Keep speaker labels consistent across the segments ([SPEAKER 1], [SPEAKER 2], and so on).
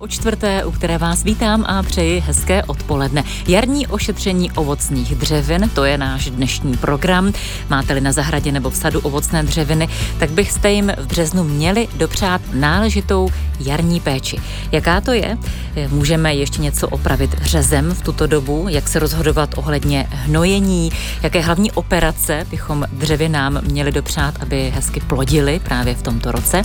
[SPEAKER 1] O čtvrté, u které vás vítám a přeji hezké odpoledne. Jarní ošetření ovocných dřevin, to je náš dnešní program. Máte-li na zahradě nebo v sadu ovocné dřeviny, tak byste jim v březnu měli dopřát náležitou jarní péči. Jaká to je? Můžeme ještě něco opravit řezem v tuto dobu? Jak se rozhodovat ohledně hnojení? Jaké hlavní operace bychom dřevinám měli dopřát, aby hezky plodili právě v tomto roce?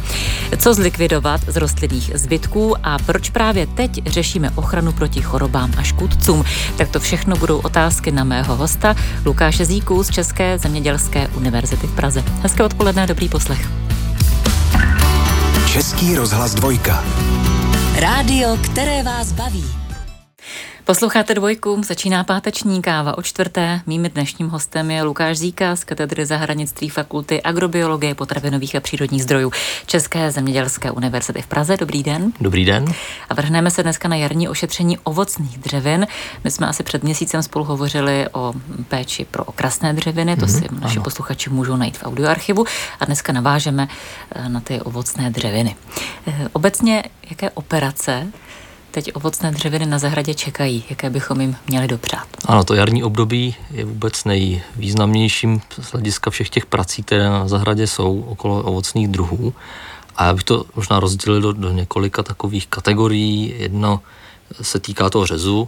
[SPEAKER 1] Co zlikvidovat z rostlinných zbytků a proč proč právě teď řešíme ochranu proti chorobám a škůdcům. Tak to všechno budou otázky na mého hosta Lukáše Zíku z České zemědělské univerzity v Praze. Hezké odpoledne, dobrý poslech.
[SPEAKER 2] Český rozhlas dvojka.
[SPEAKER 1] Rádio, které vás baví. Posloucháte dvojku, začíná páteční káva o čtvrté. Mým dnešním hostem je Lukáš Zíka z katedry zahradnictví fakulty agrobiologie, potravinových a přírodních zdrojů České zemědělské univerzity v Praze. Dobrý den.
[SPEAKER 3] Dobrý den.
[SPEAKER 1] A vrhneme se dneska na jarní ošetření ovocných dřevin. My jsme asi před měsícem spolu hovořili o péči pro okrasné dřeviny, to mm-hmm, si naši ano. posluchači můžou najít v audioarchivu a dneska navážeme eh, na ty ovocné dřeviny. Eh, obecně, jaké operace teď ovocné dřeviny na zahradě čekají, jaké bychom jim měli dopřát?
[SPEAKER 3] Ano, to jarní období je vůbec nejvýznamnějším z hlediska všech těch prací, které na zahradě jsou okolo ovocných druhů. A já bych to možná rozdělil do, do několika takových kategorií. Jedno se týká toho řezu,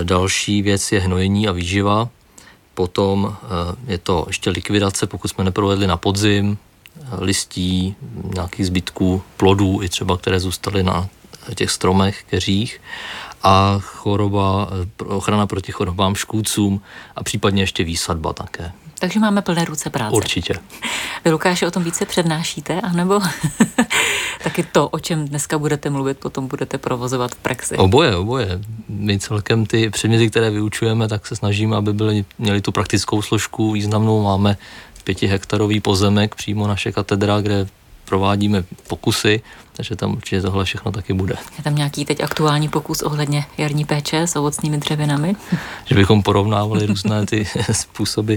[SPEAKER 3] e, další věc je hnojení a výživa, potom e, je to ještě likvidace, pokud jsme neprovedli na podzim, e, listí, nějakých zbytků plodů, i třeba které zůstaly na těch stromech, keřích a choroba, ochrana proti chorobám škůdcům a případně ještě výsadba také.
[SPEAKER 1] Takže máme plné ruce práce.
[SPEAKER 3] Určitě.
[SPEAKER 1] Vy, Lukáši, o tom více přednášíte, anebo taky to, o čem dneska budete mluvit, potom budete provozovat v praxi?
[SPEAKER 3] Oboje, oboje. My celkem ty předměty, které vyučujeme, tak se snažíme, aby byly, měli tu praktickou složku významnou. Máme pětihektarový pozemek přímo naše katedra, kde provádíme pokusy, takže tam určitě tohle všechno taky bude.
[SPEAKER 1] Je tam nějaký teď aktuální pokus ohledně jarní péče s ovocnými dřevinami?
[SPEAKER 3] Že bychom porovnávali různé ty způsoby,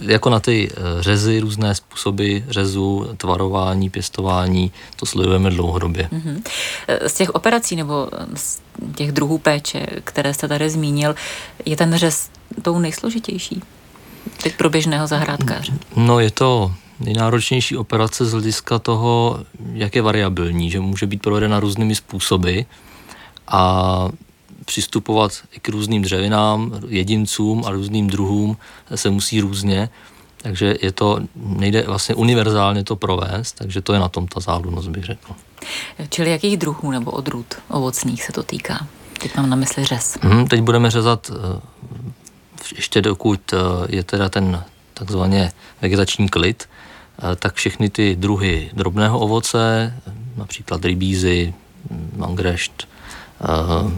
[SPEAKER 3] jako na ty eh, řezy, různé způsoby řezu, tvarování, pěstování, to sledujeme dlouhodobě.
[SPEAKER 1] Mhm. Z těch operací nebo z těch druhů péče, které jste tady zmínil, je ten řez tou nejsložitější? Teď pro běžného zahrádkáře.
[SPEAKER 3] No je to nejnáročnější operace z hlediska toho, jak je variabilní, že může být provedena různými způsoby a přistupovat i k různým dřevinám, jedincům a různým druhům se musí různě, takže je to, nejde vlastně univerzálně to provést, takže to je na tom ta záludnost, bych řekl.
[SPEAKER 1] Čili jakých druhů nebo odrůd ovocných se to týká? Teď mám na mysli řez.
[SPEAKER 3] Hmm, teď budeme řezat eh, ještě dokud eh, je teda ten takzvaně vegetační klid, Eh, tak všechny ty druhy drobného ovoce, například rybízy, mangrešt, eh,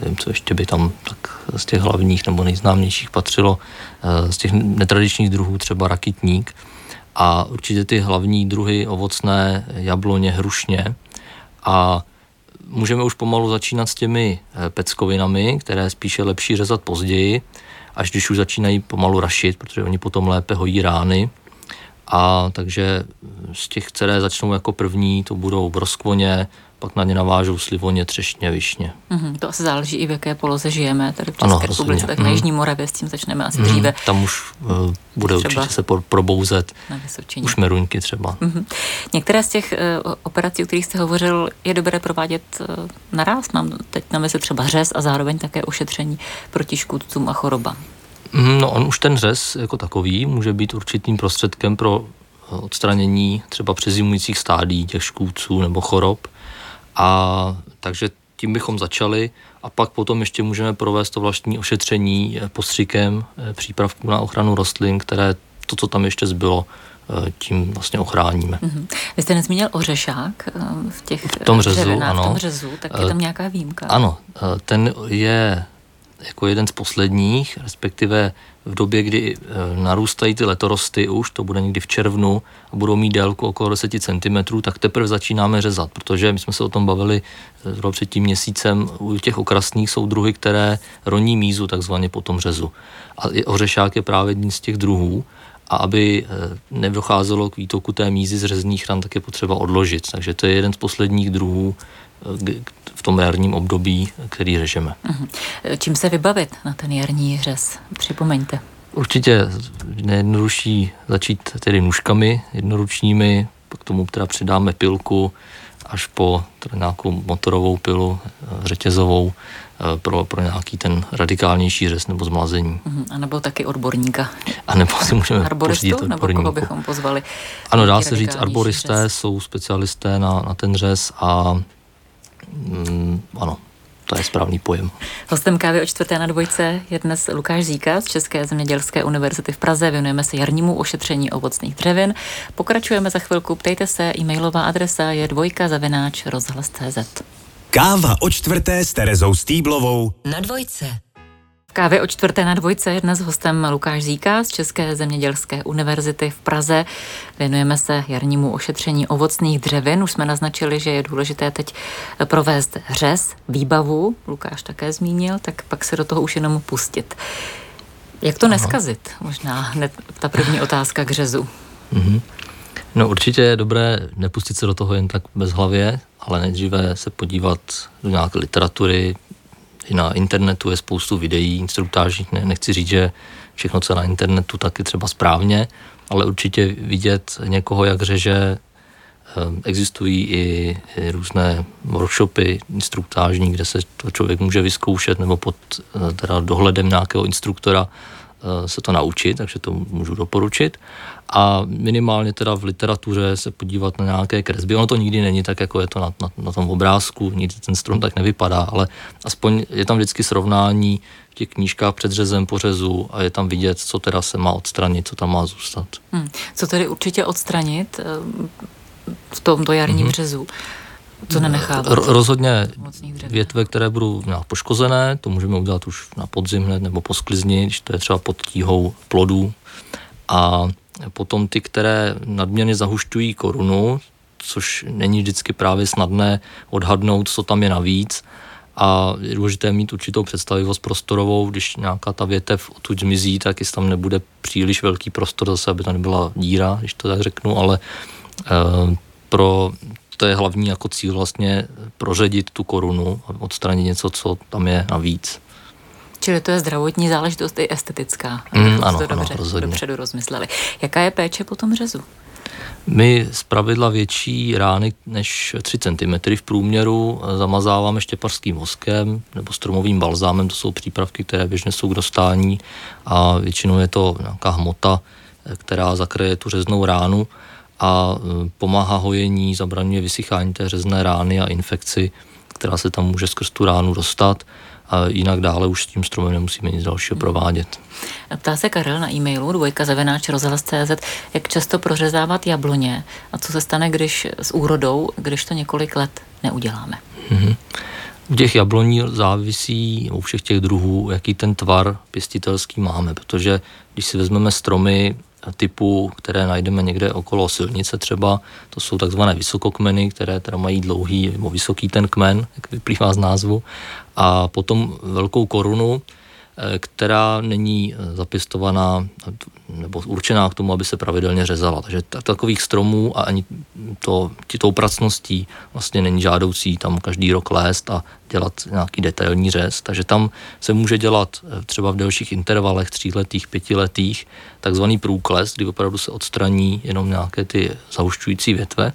[SPEAKER 3] nevím, co ještě by tam tak z těch hlavních nebo nejznámějších patřilo, eh, z těch netradičních druhů třeba rakitník. A určitě ty hlavní druhy ovocné, jabloně, hrušně. A můžeme už pomalu začínat s těmi peckovinami, které spíše lepší řezat později, až když už začínají pomalu rašit, protože oni potom lépe hojí rány, a takže z těch, které začnou jako první, to budou broskvoně, pak na ně navážou slivoně, třešně, višně.
[SPEAKER 1] Mm-hmm, to asi záleží i v jaké poloze žijeme. Tady v České ano, republice, tak mm. na Jižní Moravě s tím začneme asi mm. dříve.
[SPEAKER 3] Tam už uh, bude třeba určitě se probouzet na už meruňky třeba. Mm-hmm.
[SPEAKER 1] Některé z těch uh, operací, o kterých jste hovořil, je dobré provádět uh, naraz. Mám teď na mysli třeba řez a zároveň také ošetření proti škůdcům a chorobám.
[SPEAKER 3] Mhm, no on už ten řez jako takový může být určitým prostředkem pro eh, odstranění třeba přezimujících stádí těch škůdců nebo chorob. A takže tím bychom začali a pak potom ještě můžeme provést to vlastní ošetření eh, postřikem eh, přípravků na ochranu rostlin, které to, co tam ještě zbylo, tím vlastně ochráníme. Mm-hmm.
[SPEAKER 1] Vy jste nezmínil ořešák v těch
[SPEAKER 3] v tom řezu, ano.
[SPEAKER 1] v tom řezu, tak je tam nějaká výjimka.
[SPEAKER 3] Ano, ten je jako jeden z posledních, respektive v době, kdy e, narůstají ty letorosty už, to bude někdy v červnu a budou mít délku okolo 10 cm, tak teprve začínáme řezat, protože my jsme se o tom bavili e, zhruba před tím měsícem, u těch okrasných jsou druhy, které roní mízu takzvaně po tom řezu. A ořešák je právě jeden z těch druhů a aby e, nedocházelo k výtoku té mízy z řezných ran, tak je potřeba odložit. Takže to je jeden z posledních druhů v tom jarním období, který řežeme.
[SPEAKER 1] Mhm. Čím se vybavit na ten jarní řez? Připomeňte.
[SPEAKER 3] Určitě nejjednodušší začít tedy nůžkami jednoručními, k tomu teda přidáme pilku, až po nějakou motorovou pilu, eh, řetězovou, eh, pro, pro nějaký ten radikálnější řez nebo zmlazení.
[SPEAKER 1] Uh-huh. A nebo taky odborníka.
[SPEAKER 3] A nebo si můžeme
[SPEAKER 1] Arboristu, nebo koho bychom pozvali?
[SPEAKER 3] Ano, dá se říct, arboristé řez. jsou specialisté na, na ten řez a mm, ano, to je správný pojem.
[SPEAKER 1] Hostem kávy o čtvrté na dvojce je dnes Lukáš Zíka z České zemědělské univerzity v Praze. Věnujeme se jarnímu ošetření ovocných dřevin. Pokračujeme za chvilku. Ptejte se, e-mailová adresa je dvojka zavináč rozhlas.cz.
[SPEAKER 2] Káva o čtvrté s Terezou Stýblovou
[SPEAKER 1] na dvojce. Kávy o čtvrté na dvojce je dnes hostem Lukáš Zíka z České zemědělské univerzity v Praze. Věnujeme se jarnímu ošetření ovocných dřevin. Už jsme naznačili, že je důležité teď provést řez, výbavu, Lukáš také zmínil, tak pak se do toho už jenom pustit. Jak to neskazit? Možná hned ta první otázka k řezu. Mm-hmm.
[SPEAKER 3] No určitě je dobré nepustit se do toho jen tak bez hlavě, ale nejdříve se podívat do nějaké literatury, i na internetu je spoustu videí instruktážních, ne, nechci říct, že všechno, co je na internetu, tak je třeba správně, ale určitě vidět někoho, jak řeže, eh, existují i, i různé workshopy instruktážní, kde se to člověk může vyzkoušet nebo pod eh, teda dohledem nějakého instruktora se to naučit, takže to můžu doporučit. A minimálně teda v literatuře se podívat na nějaké kresby. Ono to nikdy není tak, jako je to na, na, na tom obrázku, nikdy ten strom tak nevypadá, ale aspoň je tam vždycky srovnání v těch knížkách před řezem, pořezu a je tam vidět, co teda se má odstranit, co tam má zůstat. Hmm.
[SPEAKER 1] Co tedy určitě odstranit eh, v tomto jarním mm-hmm. řezu? Co nenechávat?
[SPEAKER 3] Rozhodně větve, které budou nějak poškozené, to můžeme udělat už na podzim hned nebo po sklizni, když to je třeba pod tíhou plodů. A potom ty, které nadměrně zahušťují korunu, což není vždycky právě snadné odhadnout, co tam je navíc. A je důležité mít určitou představivost prostorovou, když nějaká ta větev odtud zmizí, tak jestli tam nebude příliš velký prostor zase, aby tam nebyla díra, když to tak řeknu, ale e, pro to je hlavní jako cíl vlastně proředit tu korunu a odstranit něco, co tam je navíc.
[SPEAKER 1] Čili to je zdravotní záležitost i estetická.
[SPEAKER 3] Mm, ano,
[SPEAKER 1] to
[SPEAKER 3] dobře, ano,
[SPEAKER 1] dopředu rozmysleli. Jaká je péče po tom řezu?
[SPEAKER 3] My z pravidla větší rány než 3 cm v průměru zamazáváme štěpařským voskem nebo stromovým balzámem, to jsou přípravky, které běžně jsou k dostání a většinou je to nějaká hmota, která zakryje tu řeznou ránu a e, pomáhá hojení, zabraňuje vysychání té řezné rány a infekci, která se tam může skrz tu ránu dostat a jinak dále už s tím stromem nemusíme nic dalšího provádět.
[SPEAKER 1] Ptá se Karel na e-mailu dvojka zavináč rozhlas.cz, jak často prořezávat jabloně a co se stane, když s úrodou, když to několik let neuděláme. Mm-hmm.
[SPEAKER 3] U těch jabloní závisí, u všech těch druhů, jaký ten tvar pěstitelský máme, protože když si vezmeme stromy typu, které najdeme někde okolo silnice třeba, to jsou takzvané vysokokmeny, které teda mají dlouhý nebo vysoký ten kmen, jak vyplývá z názvu, a potom velkou korunu, která není eh, zapěstovaná nebo určená k tomu, aby se pravidelně řezala. Takže takových stromů a ani to, tou pracností vlastně není žádoucí tam každý rok lézt a dělat nějaký detailní řez. Takže tam se může dělat eh, třeba v delších intervalech, tříletých, pětiletých, takzvaný průkles, kdy opravdu se odstraní jenom nějaké ty zahušťující větve.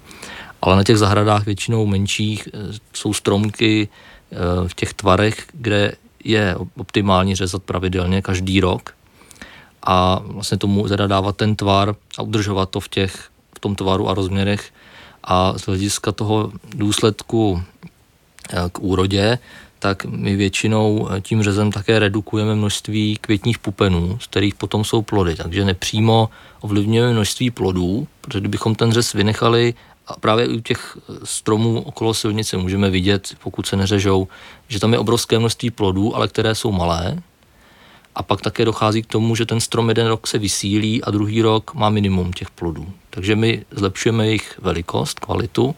[SPEAKER 3] Ale na těch zahradách většinou menších jsou stromky v těch tvarech, kde je optimální řezat pravidelně každý rok a vlastně tomu teda dávat ten tvar a udržovat to v, těch, v tom tvaru a rozměrech a z hlediska toho důsledku eh, k úrodě, tak my většinou eh, tím řezem také redukujeme množství květních pupenů, z kterých potom jsou plody. Takže nepřímo ovlivňujeme množství plodů, protože kdybychom ten řez vynechali a právě u těch stromů okolo silnice můžeme vidět, pokud se neřežou, že tam je obrovské množství plodů, ale které jsou malé. A pak také dochází k tomu, že ten strom jeden rok se vysílí a druhý rok má minimum těch plodů. Takže my zlepšujeme jejich velikost, kvalitu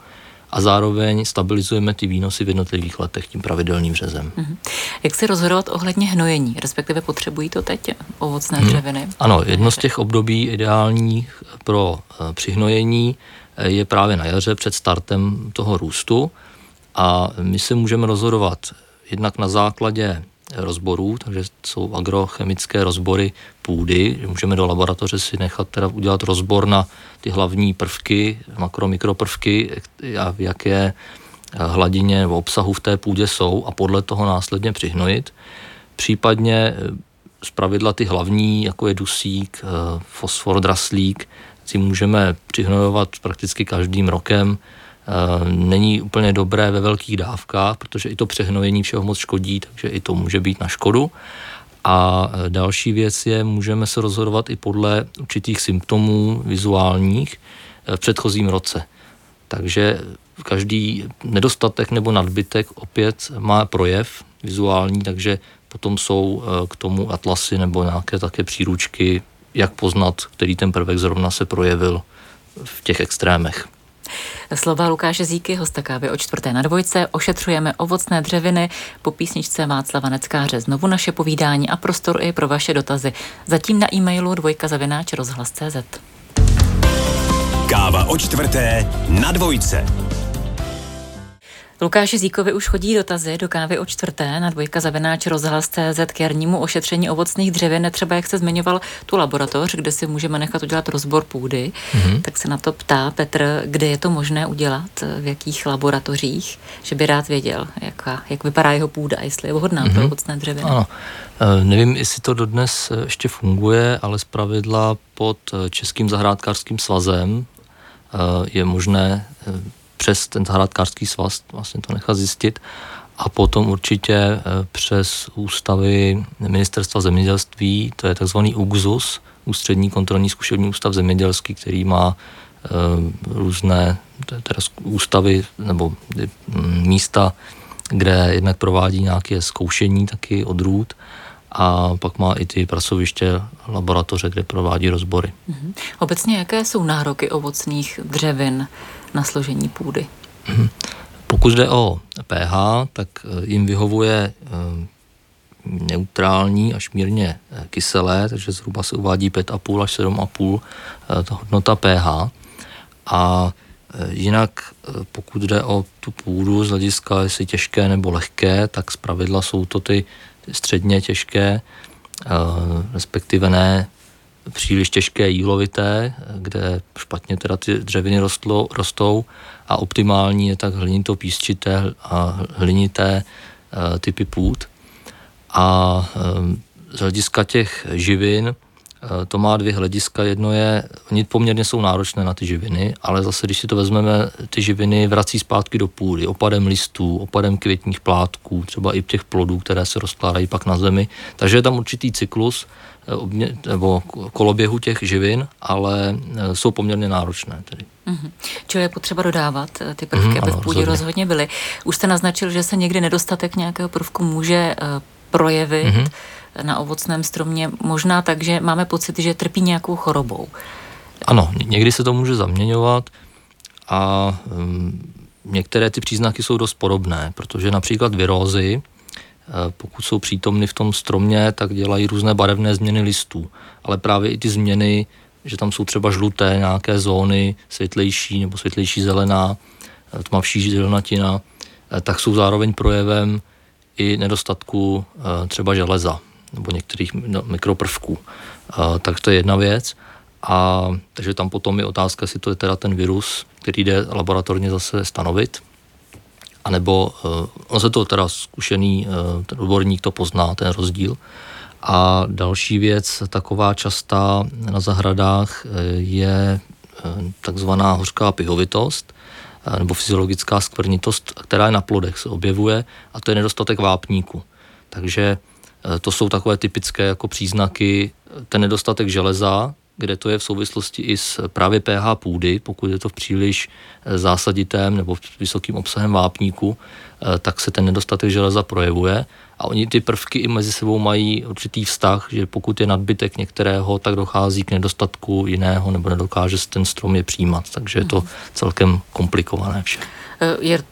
[SPEAKER 3] a zároveň stabilizujeme ty výnosy v jednotlivých letech tím pravidelným řezem. Mm-hmm.
[SPEAKER 1] Jak se rozhodovat ohledně hnojení, respektive potřebují to teď ovocné mm. dřeviny?
[SPEAKER 3] Ano, jedno z těch období ideálních pro uh, přihnojení je právě na jaře před startem toho růstu A my se můžeme rozhodovat jednak na základě rozborů, takže jsou agrochemické rozbory půdy, že můžeme do laboratoře si nechat teda udělat rozbor na ty hlavní prvky, makro, mikroprovky, a v jaké hladině nebo obsahu v té půdě jsou a podle toho následně přihnojit. Případně z pravidla ty hlavní, jako je dusík, fosfor, draslík, si můžeme přihnojovat prakticky každým rokem Eh, není úplně dobré ve velkých dávkách, protože i to přehnojení všeho moc škodí, takže i to může být na škodu. A eh, další věc je, můžeme se rozhodovat i podle určitých symptomů vizuálních eh, v předchozím roce. Takže každý nedostatek nebo nadbytek opět má projev vizuální, takže potom jsou k tomu atlasy nebo nějaké také příručky, jak poznat, který ten prvek zrovna se projevil v těch extrémech.
[SPEAKER 1] Slova Lukáše Zíky, hosta kávy o čtvrté na dvojce. Ošetřujeme ovocné dřeviny. Po písničce Václava Neckáře znovu naše povídání a prostor i pro vaše dotazy. Zatím na e-mailu dvojka zavináč rozhlas.cz.
[SPEAKER 2] Káva o čtvrté na dvojce.
[SPEAKER 1] Lukáši Zíkovi už chodí dotazy do kávy o čtvrté na dvojka zavináč rozhlas.cz k jarnímu ošetření ovocných dřevin. Třeba jak se zmiňoval tu laboratoř, kde si můžeme nechat udělat rozbor půdy, mm-hmm. tak se na to ptá Petr, kde je to možné udělat, v jakých laboratořích, že by rád věděl, jaká, jak vypadá jeho půda, jestli je vhodná mm-hmm. pro mhm. ovocné dřeviny.
[SPEAKER 3] Ano. E, nevím, jestli to dodnes ještě funguje, ale zpravidla pod Českým zahrádkářským svazem e, je možné e, přes ten zahrádkářský svaz vlastně to nechat zjistit a potom určitě eh, přes ústavy ministerstva zemědělství, to je takzvaný UGZUS, Ústřední kontrolní zkušební ústav zemědělský, který má e, různé teda ústavy nebo mm, místa, kde jednak provádí nějaké zkoušení taky odrůd a pak má i ty pracoviště, laboratoře, kde provádí rozbory.
[SPEAKER 1] Mhm. Obecně jaké jsou nároky ovocných dřevin na složení půdy?
[SPEAKER 3] Mhm. Pokud jde o pH, tak eh, jim vyhovuje eh, neutrální až mírně eh, kyselé, takže zhruba se uvádí 5,5 až 7,5 ta hodnota pH. A jinak, pokud jde o tu půdu z hlediska, jestli těžké nebo lehké, tak zpravidla jsou to ty středně těžké, respektive ne příliš těžké jílovité, kde špatně teda ty dřeviny rostlo, rostou a optimální je tak hlinito písčité a hlinité uh, typy půd. A um, z hlediska těch živin uh, to má dvě hlediska. Jedno je, oni poměrně jsou náročné na ty živiny, ale zase, když si to vezmeme, ty živiny vrací zpátky do půdy, opadem listů, opadem květních plátků, třeba i těch plodů, které se rozkládají pak na zemi. Takže je tam určitý cyklus, nebo koloběhu těch živin, ale e, jsou poměrně náročné. Tedy.
[SPEAKER 1] Mm-hmm. Čili je potřeba dodávat e, ty prvky, mm, aby ano, v půdě rozhodně. rozhodně byly. Už jste naznačil, že se někdy nedostatek nějakého prvku může projevit mm-hmm. na ovocném stromě, možná tak, že máme pocit, že trpí nějakou chorobou.
[SPEAKER 3] Ano, někdy se to může zaměňovat a um, některé ty příznaky jsou dost podobné, protože například virózy, Eh, pokud jsou přítomny v tom stromě, tak dělají různé barevné změny listů. Ale právě i ty změny, že tam jsou třeba žluté nějaké zóny, světlejší nebo světlejší zelená, eh, tmavší zelenatina, eh, tak jsou zároveň projevem i nedostatku třeba železa nebo některých no, mikroprvků. Tak to je jedna věc. A takže tam potom je otázka, jestli to je teda ten virus, který jde laboratorně zase stanovit, anebo uh, on se to teda zkušený uh, ten odborník to pozná, ten rozdíl. A další věc, taková častá na zahradách, uh, je takzvaná hořká pihovitost nebo fyziologická skvrnitost, která je na plodech, se objevuje a to je nedostatek vápníku. Takže to jsou takové typické jako příznaky, ten nedostatek železa, kde to je v souvislosti i s právě pH půdy, pokud je to v příliš eh, zásaditém nebo vysokým obsahem vápníku, eh, tak se ten nedostatek železa projevuje a oni ty prvky i mezi sebou mají určitý vztah, že pokud je nadbytek některého, tak dochází k nedostatku jiného nebo nedokáže se ten strom je přijímat, takže je to mhm. celkem komplikované vše.
[SPEAKER 1] Eh, je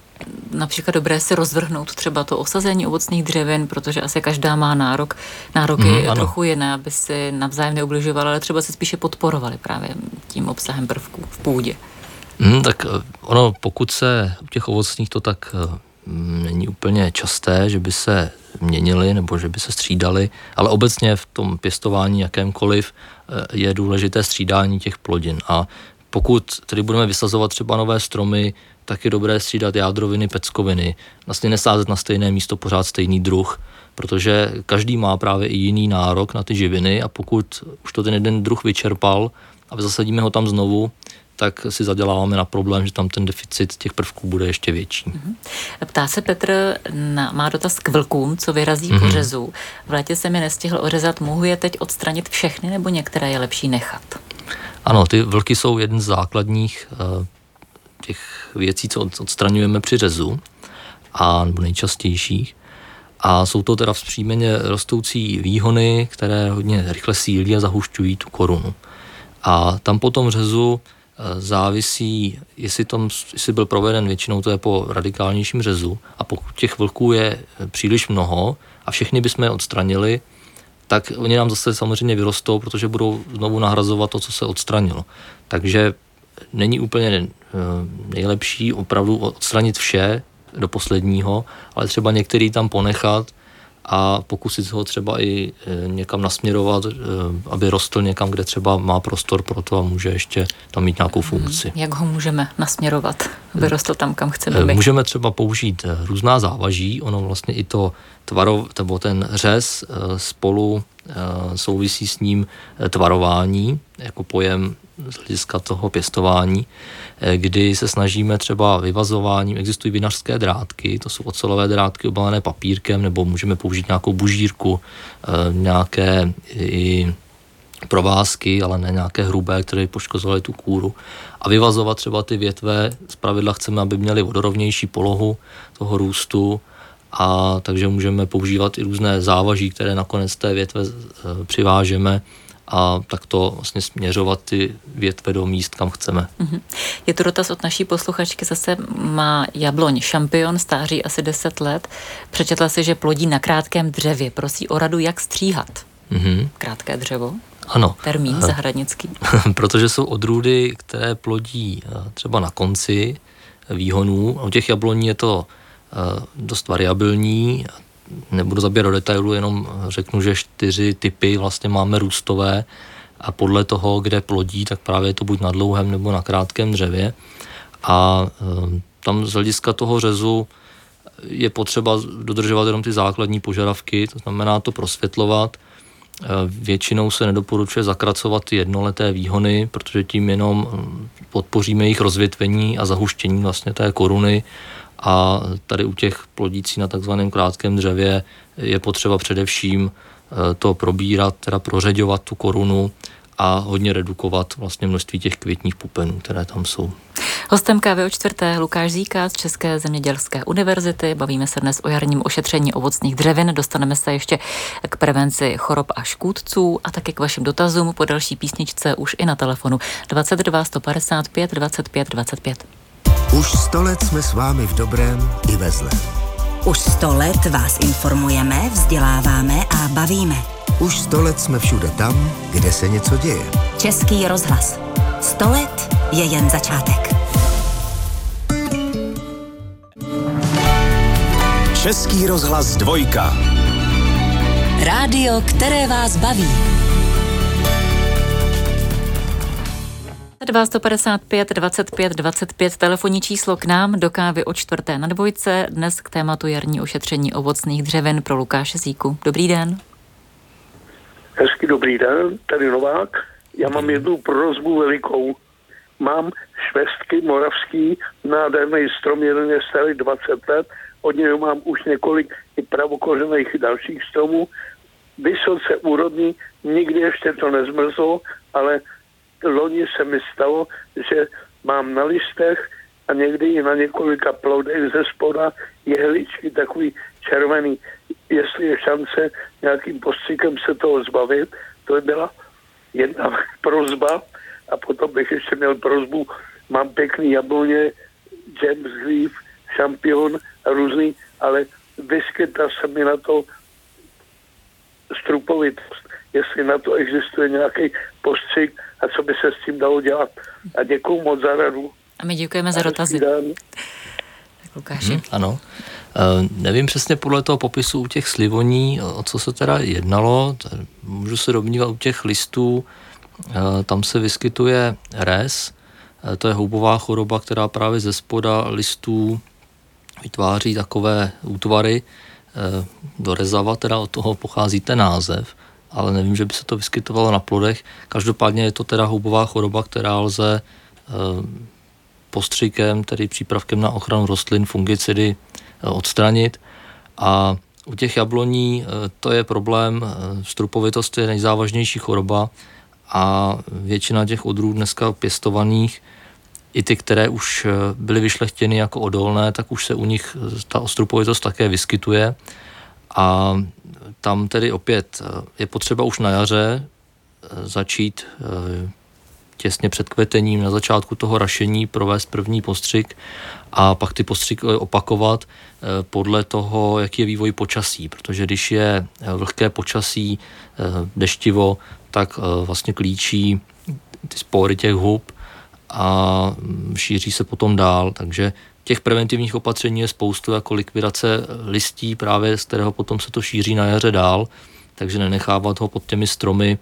[SPEAKER 1] například dobré si rozvrhnout třeba to osazení ovocných dřevin, protože asi každá má nárok, nároky mm, trochu jiné, aby si navzájem neubližovali, ale třeba se spíše podporovali právě tím obsahem prvků v půdě.
[SPEAKER 3] Mm, tak eh, ono, pokud se u těch ovocných to tak eh, není úplně časté, že by se měnili nebo že by se střídali, ale obecně v tom pěstování jakémkoliv eh, je důležité střídání těch plodin a pokud tedy budeme vysazovat třeba nové stromy, tak je dobré střídat jádroviny, peckoviny. Vlastně nesázet na stejné místo pořád stejný druh, protože každý má právě i jiný nárok na ty živiny a pokud už to ten jeden druh vyčerpal a zasadíme ho tam znovu, tak si zaděláváme na problém, že tam ten deficit těch prvků bude ještě větší. Mhm.
[SPEAKER 1] Ptá se Petr, na, má dotaz k vlkům, co vyrazí mm-hmm. po řezu. V létě se mi nestihl ořezat, mohu je teď odstranit všechny, nebo některé je lepší nechat?
[SPEAKER 3] Ano, ty vlky jsou jeden z základních uh, těch věcí, co odstraňujeme při řezu, a nebo nejčastějších. A jsou to teda vzpřímeně rostoucí výhony, které hodně rychle sílí a zahušťují tu korunu. A tam po tom řezu eh, závisí, jestli, tom, jestli byl proveden, většinou to je po radikálnějším řezu, a pokud těch vlků je eh, příliš mnoho a všechny bychom je odstranili, tak oni nám zase samozřejmě vyrostou, protože budou znovu nahrazovat to, co se odstranilo. Takže není úplně nejlepší opravdu odstranit vše do posledního, ale třeba některý tam ponechat a pokusit ho třeba i e, někam nasměrovat, e, aby rostl někam, kde třeba má prostor pro to a může ještě tam mít nějakou funkci.
[SPEAKER 1] Hmm, jak ho můžeme nasměrovat, aby rostl tam, kam chceme my?
[SPEAKER 3] Můžeme třeba použít různá závaží, ono vlastně i to tvarov, nebo ten řez spolu souvisí s ním tvarování, jako pojem z hlediska toho pěstování, eh, kdy se snažíme třeba vyvazováním, existují vinařské drátky, to jsou ocelové drátky obalené papírkem, nebo můžeme použít nějakou bužírku, eh, nějaké i provázky, ale ne nějaké hrubé, které poškozovaly tu kůru. A vyvazovat třeba ty větve, z chceme, aby měly vodorovnější polohu toho růstu, a takže můžeme používat i různé závaží, které nakonec té větve eh, přivážeme a takto vlastně směřovat ty větve do míst, kam chceme.
[SPEAKER 1] Mhm. Je to dotaz od naší posluchačky, zase má jabloň šampion, stáří asi 10 let. Přečetla si, že plodí na krátkém dřevě. Prosí o radu, jak stříhat. Mm-hmm. Krátké dřevo?
[SPEAKER 3] Ano.
[SPEAKER 1] Termín Aha. zahradnický.
[SPEAKER 3] Protože jsou odrůdy, které plodí eh, třeba na konci výhonů. U těch jabloní je to eh, dost variabilní nebudu zabírat do detailu, jenom řeknu, že čtyři typy vlastně máme růstové a podle toho, kde plodí, tak právě je to buď na dlouhém nebo na krátkém dřevě. A ehm, tam z hlediska toho řezu je potřeba dodržovat jenom ty základní požadavky, to znamená to prosvětlovat. Ehm, většinou se nedoporučuje zakracovat jednoleté výhony, protože tím jenom ehm, podpoříme jejich rozvětvení a zahuštění vlastně té koruny a tady u těch plodící na takzvaném krátkém dřevě je potřeba především eh, to probírat, teda prořeďovat tu korunu a hodně redukovat vlastně množství těch květních pupenů, které tam jsou.
[SPEAKER 1] Hostem kávy o čtvrté Lukáš Zíka z České zemědělské univerzity. Bavíme se dnes o jarním ošetření ovocných dřevin. Dostaneme se ještě k prevenci chorob a škůdců a taky k vašim dotazům po další písničce už i na telefonu 22 155 25 25.
[SPEAKER 4] Už sto let jsme s vámi v dobrém i ve zlém.
[SPEAKER 5] Už sto let vás informujeme, vzděláváme a bavíme.
[SPEAKER 4] Už sto let jsme všude tam, kde se něco děje.
[SPEAKER 5] Český rozhlas. Sto let je jen začátek.
[SPEAKER 2] Český rozhlas dvojka.
[SPEAKER 5] Rádio, které vás baví.
[SPEAKER 1] 22 155 25 25 telefonní číslo k nám do kávy o čtvrté na dvojce. Dnes k tématu jarní ošetření ovocných dřevin pro Lukáše Zíku. Dobrý den.
[SPEAKER 6] Hezky dobrý den, tady Novák. Já mám jednu prozbu velikou. Mám švestky moravský, nádherný strom, jeden je starý 20 let, od něho mám už několik i pravokořených dalších stromů, vysoce úrodný, nikdy ještě to nezmrzlo, ale loni se mi stalo, že mám na listech a někdy i na několika plodech ze spoda jehličky takový červený. Jestli je šance nějakým postřikem se toho zbavit, to by byla jedna prozba a potom bych ještě měl prozbu, mám pěkný jabloně, James Leaf, šampion a různý, ale vyskytla se mi na to strupovitost, jestli na to existuje nějaký postřik a co by se s tím dalo dělat. A děkuji moc za radu.
[SPEAKER 1] A my děkujeme za dotazy. Tak Lukáši. Hmm,
[SPEAKER 3] ano. Nevím přesně podle toho popisu u těch slivoní, o co se teda jednalo. Můžu se domnívat u těch listů, tam se vyskytuje res, to je houbová choroba, která právě ze spoda listů vytváří takové útvary do rezava, teda od toho pochází ten název ale nevím, že by se to vyskytovalo na plodech. Každopádně je to teda houbová choroba, která lze eh, postřikem, tedy přípravkem na ochranu rostlin, fungicidy eh, odstranit. A u těch jabloní eh, to je problém, strupovitost je nejzávažnější choroba a většina těch odrůd dneska pěstovaných, i ty, které už byly vyšlechtěny jako odolné, tak už se u nich ta ostrupovitost také vyskytuje. A tam tedy opět eh, je potřeba už na jaře eh, začít eh, těsně před kvetením, na začátku toho rašení provést první postřik a pak ty postřiky opakovat podle toho, jaký je vývoj počasí, protože když je vlhké počasí, deštivo, tak vlastně klíčí ty spory těch hub a mm, šíří se potom dál, takže Těch preventivních opatření je spoustu, jako likvidace listí, právě z kterého potom se to šíří na jaře dál, takže nenechávat ho pod těmi stromy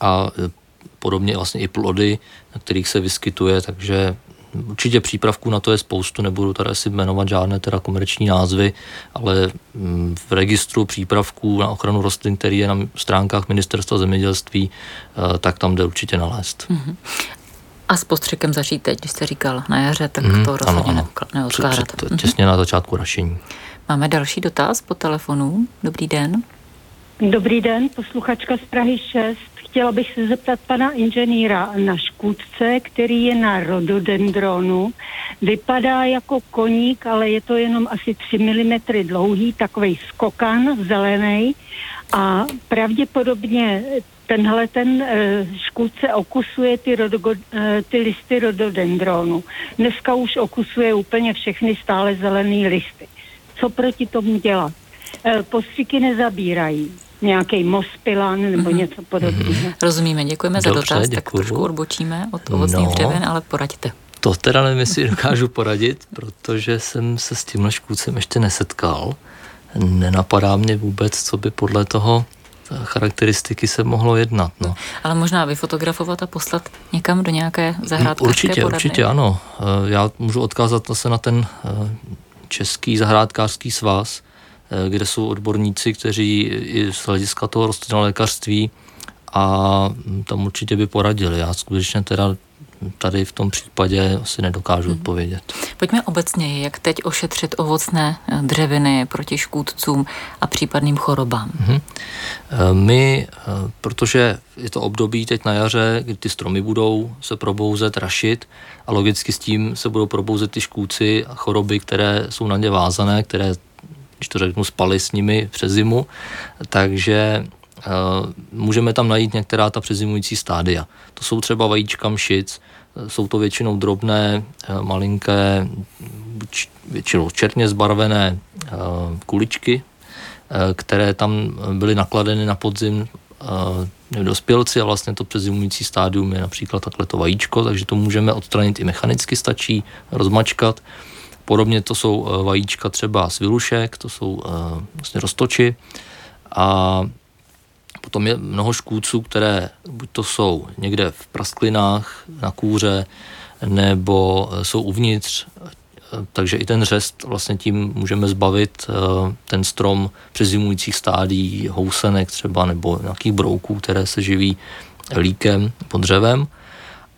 [SPEAKER 3] a e, podobně vlastně i plody, na kterých se vyskytuje, takže určitě přípravků na to je spoustu, nebudu tady asi jmenovat žádné teda komerční názvy, ale mm, v registru přípravků na ochranu rostlin, který je na stránkách ministerstva zemědělství, e, tak tam jde určitě nalézt. Mm-hmm.
[SPEAKER 1] A s postřikem začít teď, když jste říkal na jaře, tak mm, to rozhodně ano, ano. neodkládat.
[SPEAKER 3] Před, mhm. těsně na začátku rašení.
[SPEAKER 1] Máme další dotaz po telefonu. Dobrý den.
[SPEAKER 7] Dobrý den, posluchačka z Prahy 6. Chtěla bych se zeptat pana inženýra na škůdce, který je na rododendronu. Vypadá jako koník, ale je to jenom asi 3 mm dlouhý, takový skokan zelený a pravděpodobně tenhle ten e, škůdce okusuje ty, rodogo, e, ty listy rododendronu. Dneska už okusuje úplně všechny stále zelené listy. Co proti tomu dělat? E, postřiky nezabírají nějaký mospilan nebo mm-hmm. něco podobného.
[SPEAKER 1] Rozumíme, děkujeme Dobře, za dotaz, děkuju. tak trošku odbočíme od ovocných no, dřevin, ale poraďte.
[SPEAKER 3] To teda nevím, jestli dokážu poradit, protože jsem se s tímhle škůdcem ještě nesetkal. Nenapadá mě vůbec, co by podle toho charakteristiky se mohlo jednat. No.
[SPEAKER 1] Ale možná vyfotografovat a poslat někam do nějaké zahrádky.
[SPEAKER 3] Určitě, poradny. určitě ano. Eh, já můžu odkázat zase na ten eh, Český zahrádkářský svaz, eh, kde jsou odborníci, kteří i z hlediska toho rostlinného lékařství a tam určitě by poradili. Já skutečně teda tady v tom případě asi nedokážu hmm. odpovědět.
[SPEAKER 1] Pojďme obecně, jak teď ošetřit ovocné eh, dřeviny proti škůdcům a případným chorobám. Hmm.
[SPEAKER 3] My, eh, protože je to období teď na jaře, kdy ty stromy budou se probouzet, rašit a logicky s tím se budou probouzet ty škůdci a choroby, které jsou na ně vázané, které, když to řeknu, spaly s nimi přes zimu, takže můžeme tam najít některá ta přezimující stádia. To jsou třeba vajíčka mšic, eh, jsou to většinou drobné, eh, malinké, většinou černě zbarvené kuličky, které tam byly nakladeny na podzim dospělci a vlastně to přezimující stádium je například takhle to vajíčko, takže to můžeme odstranit i mechanicky, stačí rozmačkat. Podobně to jsou vajíčka třeba z vilušek, to jsou vlastně roztoči a Potom je mnoho škůdců, které buď to jsou někde v prasklinách na kůře, nebo jsou uvnitř, takže i ten řest vlastně tím můžeme zbavit eh, ten strom přezimujících stádí, housenek třeba, nebo nějakých brouků, které se živí líkem pod dřevem.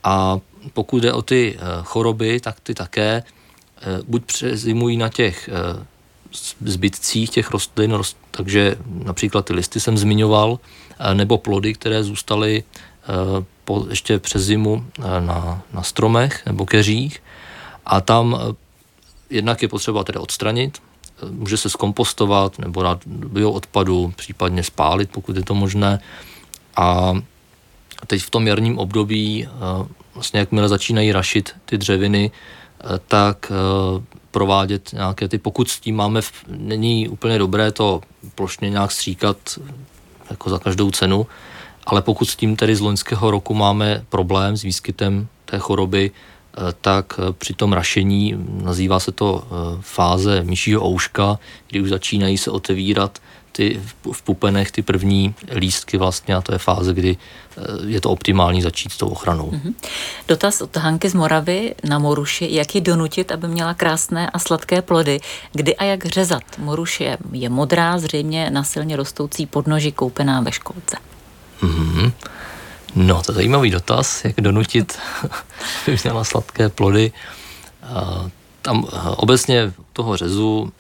[SPEAKER 3] A pokud jde o ty eh, choroby, tak ty také eh, buď přezimují na těch zbytcích těch rostlin, rost, takže například ty listy jsem zmiňoval, eh, nebo plody, které zůstaly eh, po, ještě přes zimu eh, na, na stromech nebo keřích. A tam jednak je potřeba tedy odstranit, může se zkompostovat nebo dát do odpadu, případně spálit, pokud je to možné. A teď v tom jarním období, vlastně jakmile začínají rašit ty dřeviny, tak provádět nějaké ty, pokud s tím máme, není úplně dobré to plošně nějak stříkat jako za každou cenu, ale pokud s tím tedy z loňského roku máme problém s výskytem té choroby, tak při tom rašení, nazývá se to fáze myšího ouška, kdy už začínají se otevírat ty v pupenech ty první lístky vlastně a to je fáze, kdy eh, je to optimální začít s tou ochranou. Mm-hmm.
[SPEAKER 1] Dotaz od Hanky z Moravy na Moruši, jak ji donutit, aby měla krásné a sladké plody, kdy a jak řezat. Moruš je, je modrá, zřejmě na silně rostoucí podnoži koupená ve školce.
[SPEAKER 3] Mm-hmm. No, to je zajímavý dotaz, jak donutit, aby měla sladké plody. Tam eh, obecně toho řezu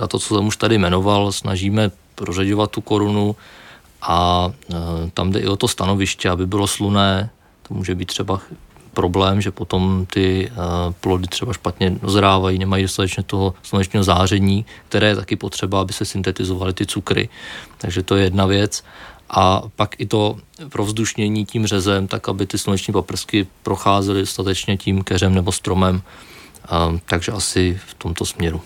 [SPEAKER 3] na to, co jsem už tady jmenoval, snažíme prořadovat tu korunu a e, tam jde i o to stanoviště, aby bylo sluné. To může být třeba problém, že potom ty e, plody třeba špatně dozrávají, nemají dostatečně toho slunečního záření, které je taky potřeba, aby se syntetizovaly ty cukry. Takže to je jedna věc. A pak i to provzdušnění tím řezem, tak aby ty sluneční paprsky procházely dostatečně tím keřem nebo stromem. Takže asi v tomto směru.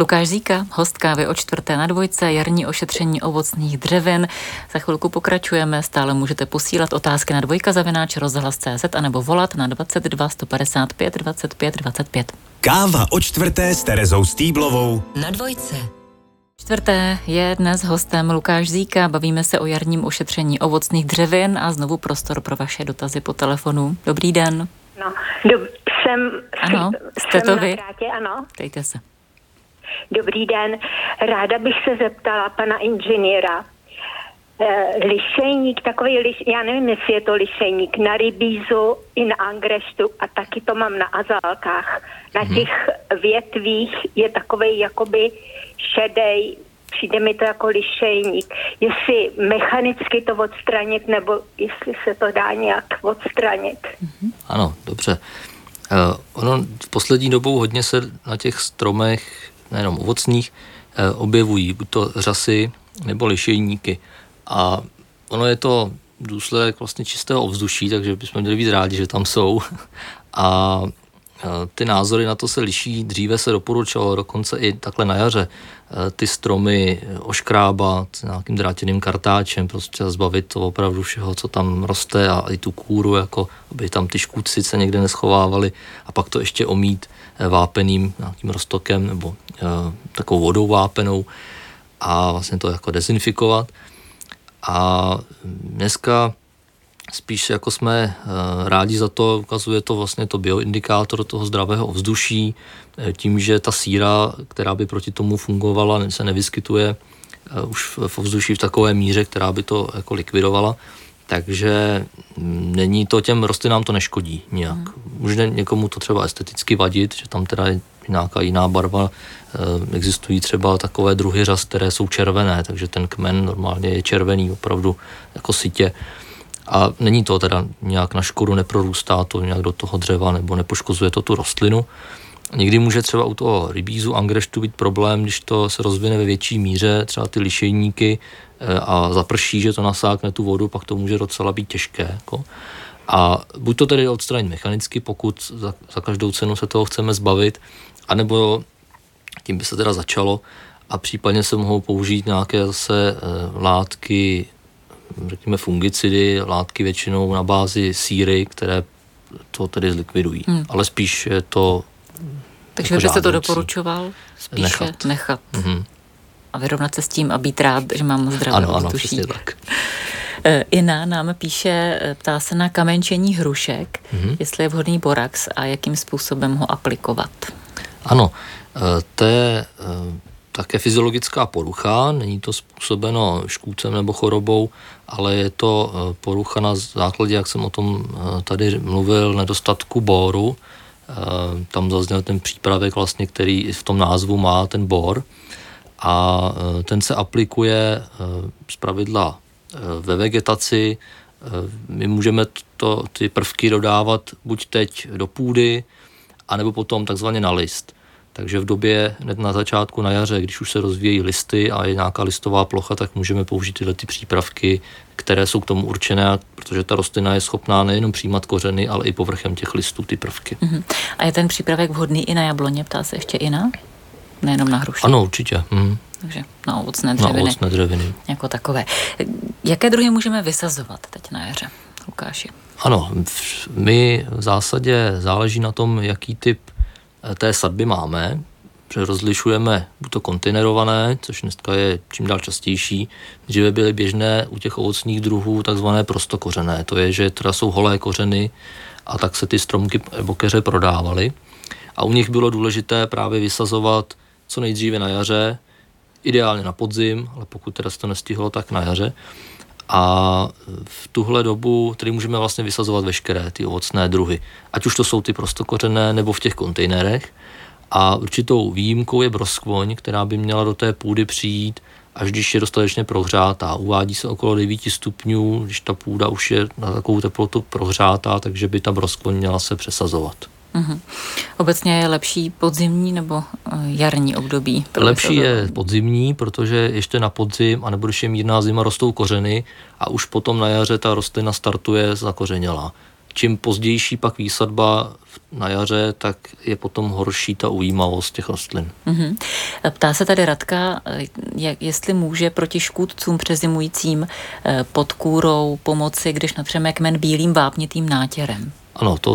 [SPEAKER 1] Lukáš Zíka, host kávy o čtvrté na dvojce, jarní ošetření ovocných dřevin. Za chvilku pokračujeme, stále můžete posílat otázky na dvojka zavináč rozhlas.cz a nebo volat na 22 155 25 25.
[SPEAKER 2] Káva o čtvrté s Terezou Stýblovou
[SPEAKER 5] na dvojce.
[SPEAKER 1] Čtvrté je dnes hostem Lukáš Zíka. Bavíme se o jarním ošetření ovocných dřevin a znovu prostor pro vaše dotazy po telefonu. Dobrý den.
[SPEAKER 8] No, dob- jsem,
[SPEAKER 1] ano, jste
[SPEAKER 8] jsem
[SPEAKER 1] to vy?
[SPEAKER 8] Krátě, ano.
[SPEAKER 1] Dejte se.
[SPEAKER 8] Dobrý den. Ráda bych se zeptala pana inženýra. E, lišejník, takový, liš, já nevím, jestli je to lišejník, na rybízu i na angreštu a taky to mám na azálkách. Na hmm. těch větvích je takový jakoby šedej, přijde mi to jako lišejník. Jestli mechanicky to odstranit, nebo jestli se to dá nějak odstranit.
[SPEAKER 3] Hmm. Ano, dobře. Uh, ono v poslední dobou hodně se na těch stromech nejenom ovocných, eh, objevují buď to řasy nebo lišejníky. A ono je to důsledek vlastně čistého ovzduší, takže bychom měli být rádi, že tam jsou. A ty názory na to se liší. Dříve se doporučovalo dokonce i takhle na jaře eh, ty stromy oškrábat nějakým drátěným kartáčem, prostě zbavit to opravdu všeho, co tam roste a i tu kůru, jako aby tam ty škůdci se někde neschovávali a pak to ještě omít vápeným nějakým roztokem nebo Eh, takovou vodou vápenou a vlastně to jako dezinfikovat. A dneska spíš jako jsme eh, rádi za to, ukazuje to vlastně to bioindikátor toho zdravého ovzduší, eh, tím, že ta síra, která by proti tomu fungovala, se nevyskytuje už v ovzduší v takové míře, která by to jako likvidovala. Takže mm, není to těm rostlinám to neškodí nijak. Hmm. Může někomu to třeba esteticky vadit, že tam teda je nějaká jiná barva. Eh, existují třeba takové druhy řas, které jsou červené, takže ten kmen normálně je červený opravdu jako sitě. A není to teda nějak na škodu, neprorůstá to nějak do toho dřeva nebo nepoškozuje to tu rostlinu. Někdy může třeba u toho rybízu, angreštu být problém, když to se rozvine ve větší míře, třeba ty lišejníky eh, a zaprší, že to nasákne tu vodu, pak to může docela být těžké. Jako. A buď to tedy odstranit mechanicky, pokud za, za každou cenu se toho chceme zbavit, anebo tím by se teda začalo a případně se mohou použít nějaké zase eh, látky, řekněme fungicidy, látky většinou na bázi síry, které to tedy zlikvidují. Hmm. Ale spíš je to
[SPEAKER 1] Takže jako byste to doporučoval spíše nechat. nechat. Mm-hmm. A vyrovnat se s tím a být rád, že mám zdravé
[SPEAKER 3] Ano, ano, přesně tak.
[SPEAKER 1] Eh, Ina nám píše, eh, ptá se na kamenčení hrušek, mm-hmm. jestli je vhodný borax a jakým způsobem ho aplikovat.
[SPEAKER 3] Ano, eh, to je také fyziologická porucha, není to způsobeno škůdcem nebo chorobou, ale je to porucha na základě, jak jsem o tom tady mluvil, nedostatku boru. Tam zazněl ten přípravek, vlastně, který v tom názvu má ten bor a ten se aplikuje z pravidla Eh, ve vegetaci. Eh, my můžeme to, ty prvky dodávat buď teď do půdy, anebo potom takzvaně na list. Takže v době hned na začátku na jaře, když už se rozvíjejí listy a je nějaká listová plocha, tak můžeme použít tyhle ty přípravky, které jsou k tomu určené, protože ta rostlina je schopná nejenom přijímat kořeny, ale i povrchem těch listů ty prvky. Uh-huh.
[SPEAKER 1] A je ten přípravek vhodný i na jabloně, ptá se ještě Ina? Nejenom na hruši.
[SPEAKER 3] Ano, určitě. Uh-huh.
[SPEAKER 1] Takže na ovocné dřeviny.
[SPEAKER 3] Na ovocné dřeviny.
[SPEAKER 1] Jako takové. Jaké druhy můžeme vysazovat teď na jaře, Lukáši?
[SPEAKER 3] Ano, my v zásadě záleží na tom, jaký typ té sadby máme, že rozlišujeme buď to kontejnerované, což dneska je čím dál častější. Dříve byly běžné u těch ovocných druhů takzvané prostokořené, to je, že teda jsou holé kořeny a tak se ty stromky nebo keře prodávaly. A u nich bylo důležité právě vysazovat co nejdříve na jaře, ideálně na podzim, ale pokud teda se to nestihlo, tak na jaře. A v tuhle dobu tedy můžeme vlastně vysazovat veškeré ty ovocné druhy. Ať už to jsou ty prostokořené nebo v těch kontejnerech. A určitou výjimkou je broskvoň, která by měla do té půdy přijít, až když je dostatečně prohřátá. Uvádí se okolo 9 stupňů, když ta půda už je na takovou teplotu prohřátá, takže by ta broskvoň měla se přesazovat.
[SPEAKER 1] Uhum. Obecně je lepší podzimní nebo eh, jarní období?
[SPEAKER 3] Lepší je podzimní, protože ještě na podzim, a nebo když je mírná zima, rostou kořeny a už potom na jaře ta rostlina startuje zakořenělá. Čím pozdější pak výsadba na jaře, tak je potom horší ta ujímavost těch rostlin.
[SPEAKER 1] Uhum. Ptá se tady Radka, eh, jak, jestli může proti škůdcům přezimujícím eh, pod kůrou pomoci, když natřeme kmen bílým vápnitým nátěrem.
[SPEAKER 3] Ano, to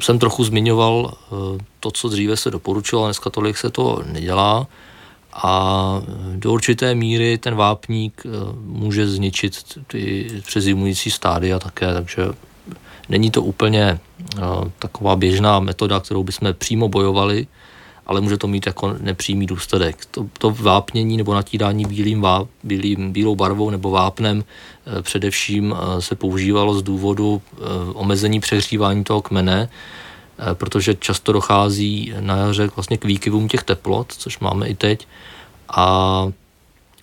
[SPEAKER 3] jsem trochu zmiňoval eh, to, co dříve se doporučilo, dneska tolik se to nedělá. A do určité míry ten vápník eh, může zničit ty přezimující stádia také, takže není to úplně eh, taková běžná metoda, kterou bychom přímo bojovali, ale může to mít jako nepřímý důsledek. To, to vápnění nebo natírání bílým, váp, bílým, bílou barvou nebo vápnem eh, především eh, se používalo z důvodu eh, omezení přehřívání toho kmene, protože často dochází na jaře vlastně k výkyvům těch teplot, což máme i teď, a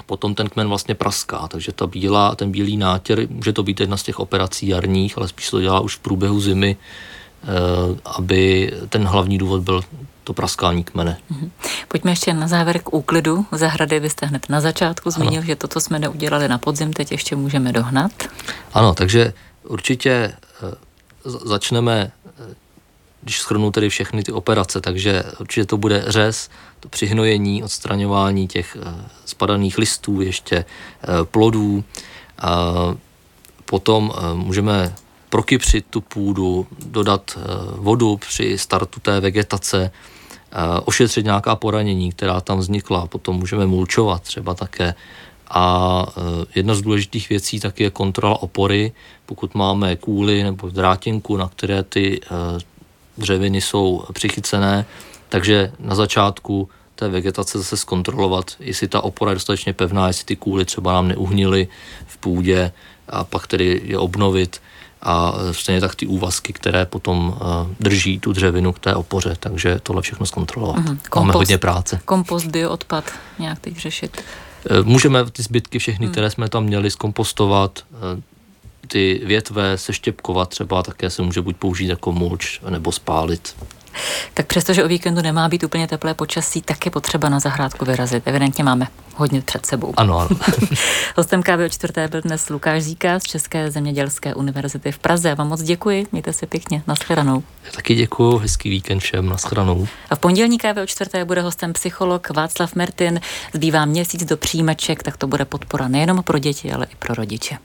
[SPEAKER 3] potom ten kmen vlastně praská, takže ta bílá, ten bílý nátěr, může to být jedna z těch operací jarních, ale spíš to dělá už v průběhu zimy, aby ten hlavní důvod byl to praskání kmene. Mhm.
[SPEAKER 1] Pojďme ještě na závěr k úklidu zahrady. Vy jste hned na začátku zmínil, ano. že to, co jsme neudělali na podzim, teď ještě můžeme dohnat.
[SPEAKER 3] Ano, takže určitě eh, začneme, eh, když schrnu tedy všechny ty operace, takže určitě to bude řez, to přihnojení, odstraňování těch eh, spadaných listů, ještě plodů. Potom můžeme prokypřit tu půdu, dodat vodu při startu té vegetace, ošetřit nějaká poranění, která tam vznikla, potom můžeme mulčovat třeba také. A e, jedna z důležitých věcí taky je kontrola opory. Pokud máme kůly nebo drátinku, na které ty e, dřeviny jsou přichycené, takže na začátku té vegetace zase zkontrolovat, jestli ta opora je dostatečně pevná, jestli ty kůly třeba nám neuhnily v půdě a pak tedy je obnovit a stejně tak ty úvazky, které potom uh, drží tu dřevinu k té opoře, takže tohle všechno zkontrolovat. Mm-hmm. Kompost, Máme hodně práce.
[SPEAKER 1] Kompost, bioodpad nějak teď řešit?
[SPEAKER 3] Eh, můžeme ty zbytky všechny, mm. které jsme tam měli, zkompostovat, eh, ty větve seštěpkovat třeba, také se může buď použít jako mulč, nebo spálit.
[SPEAKER 1] Tak přestože o víkendu nemá být úplně teplé počasí, tak je potřeba na zahrádku vyrazit. Evidentně máme hodně před sebou.
[SPEAKER 3] Ano, ano.
[SPEAKER 1] Hostem kávy o čtvrté byl dnes Lukáš Zíka z České zemědělské univerzity v Praze. Já vám moc děkuji, mějte se pěkně, nashledanou.
[SPEAKER 3] Já taky děkuji, hezký víkend všem, nashledanou.
[SPEAKER 1] A v pondělní kávě o čtvrté bude hostem psycholog Václav Mertin. Zbývá měsíc do přijímaček, tak to bude podpora nejenom pro děti, ale i pro rodiče.